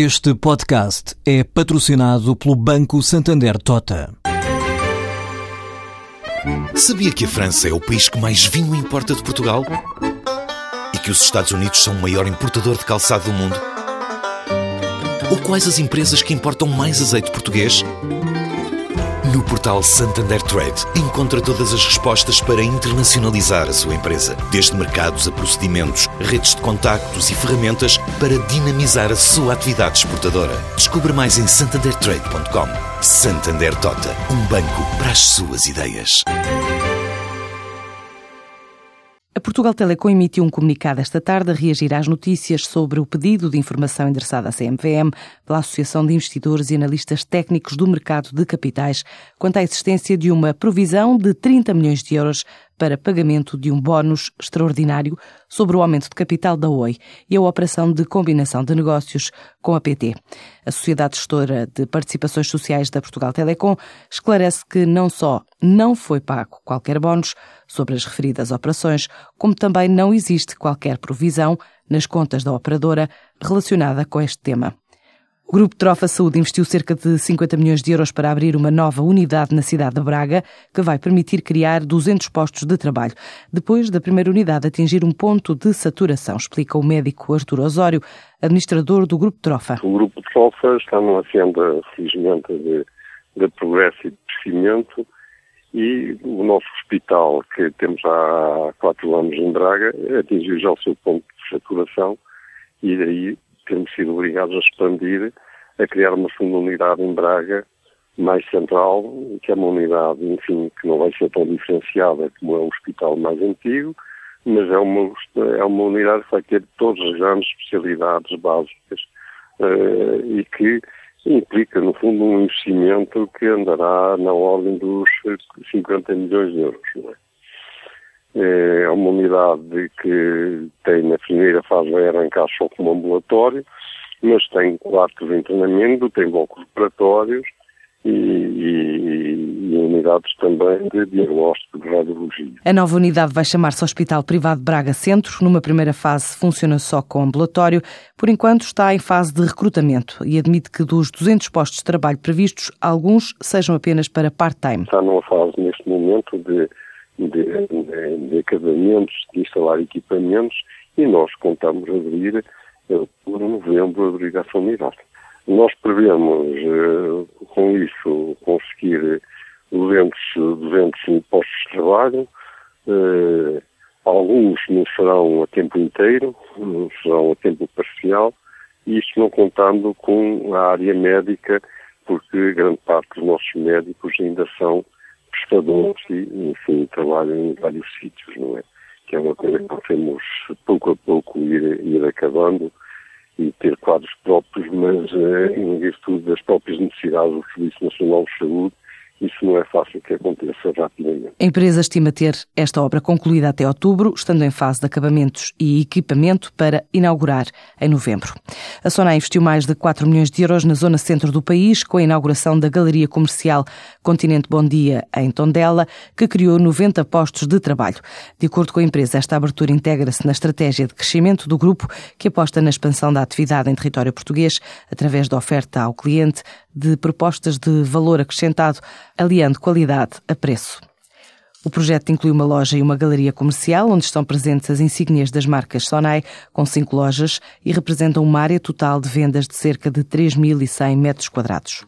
Este podcast é patrocinado pelo Banco Santander Tota. Sabia que a França é o país que mais vinho importa de Portugal? E que os Estados Unidos são o maior importador de calçado do mundo? Ou quais as empresas que importam mais azeite português? No portal Santander Trade, encontra todas as respostas para internacionalizar a sua empresa, desde mercados a procedimentos, redes de contactos e ferramentas para dinamizar a sua atividade exportadora. Descubra mais em santandertrade.com. Santander Tota, um banco para as suas ideias. A Portugal Telecom emitiu um comunicado esta tarde a reagir às notícias sobre o pedido de informação endereçado à CMVM pela Associação de Investidores e Analistas Técnicos do Mercado de Capitais quanto à existência de uma provisão de 30 milhões de euros para pagamento de um bónus extraordinário sobre o aumento de capital da OI e a operação de combinação de negócios com a PT. A Sociedade Gestora de Participações Sociais da Portugal Telecom esclarece que não só não foi pago qualquer bónus, sobre as referidas operações, como também não existe qualquer provisão nas contas da operadora relacionada com este tema. O Grupo Trofa Saúde investiu cerca de 50 milhões de euros para abrir uma nova unidade na cidade de Braga, que vai permitir criar 200 postos de trabalho, depois da primeira unidade atingir um ponto de saturação, explica o médico Artur Osório, administrador do Grupo Trofa. O Grupo Trofa está numa senda, felizmente, de, de progresso e de crescimento e o nosso hospital, que temos há quatro anos em Braga, atingiu já o seu ponto de saturação e daí temos sido obrigados a expandir, a criar uma segunda unidade em Braga, mais central, que é uma unidade, enfim, que não vai ser tão diferenciada como é o hospital mais antigo, mas é uma, é uma unidade que vai ter todas as grandes especialidades básicas uh, e que implica, no fundo, um investimento que andará na ordem dos 50 milhões de euros. É? É uma unidade que tem, na primeira fase, vai arrancar só como ambulatório, mas tem quartos de treinamento, tem blocos operatórios e, e, e, unidades também de diagnóstico de radiologia. A nova unidade vai chamar-se Hospital Privado Braga Centro. Numa primeira fase funciona só com ambulatório. Por enquanto está em fase de recrutamento e admite que dos 200 postos de trabalho previstos, alguns sejam apenas para part-time. Está numa fase neste momento de, de, de, de acabamentos, de instalar equipamentos e nós contamos abrir eh, por novembro abrir essa unidade. Nós prevemos, eh, com isso, conseguir 200, 200 postos de trabalho. Eh, alguns não serão a tempo inteiro, não serão a tempo parcial, e isto não contando com a área médica, porque grande parte dos nossos médicos ainda são prestadores e, enfim, trabalham em vários sítios, não é? Que é uma coisa que temos pouco a pouco ir, ir acabando e ter quadros próprios, mas eh, em virtude das próprias necessidades do Serviço Nacional de Saúde, isso não é fácil que aconteça rapidamente. A empresa estima ter esta obra concluída até outubro, estando em fase de acabamentos e equipamento para inaugurar em novembro. A Sona investiu mais de 4 milhões de euros na zona centro do país, com a inauguração da Galeria Comercial Continente Bom Dia, em Tondela, que criou 90 postos de trabalho. De acordo com a empresa, esta abertura integra-se na estratégia de crescimento do grupo, que aposta na expansão da atividade em território português, através da oferta ao cliente de propostas de valor acrescentado, aliando qualidade a preço. O projeto inclui uma loja e uma galeria comercial, onde estão presentes as insígnias das marcas Sonai, com cinco lojas, e representam uma área total de vendas de cerca de 3.100 metros quadrados.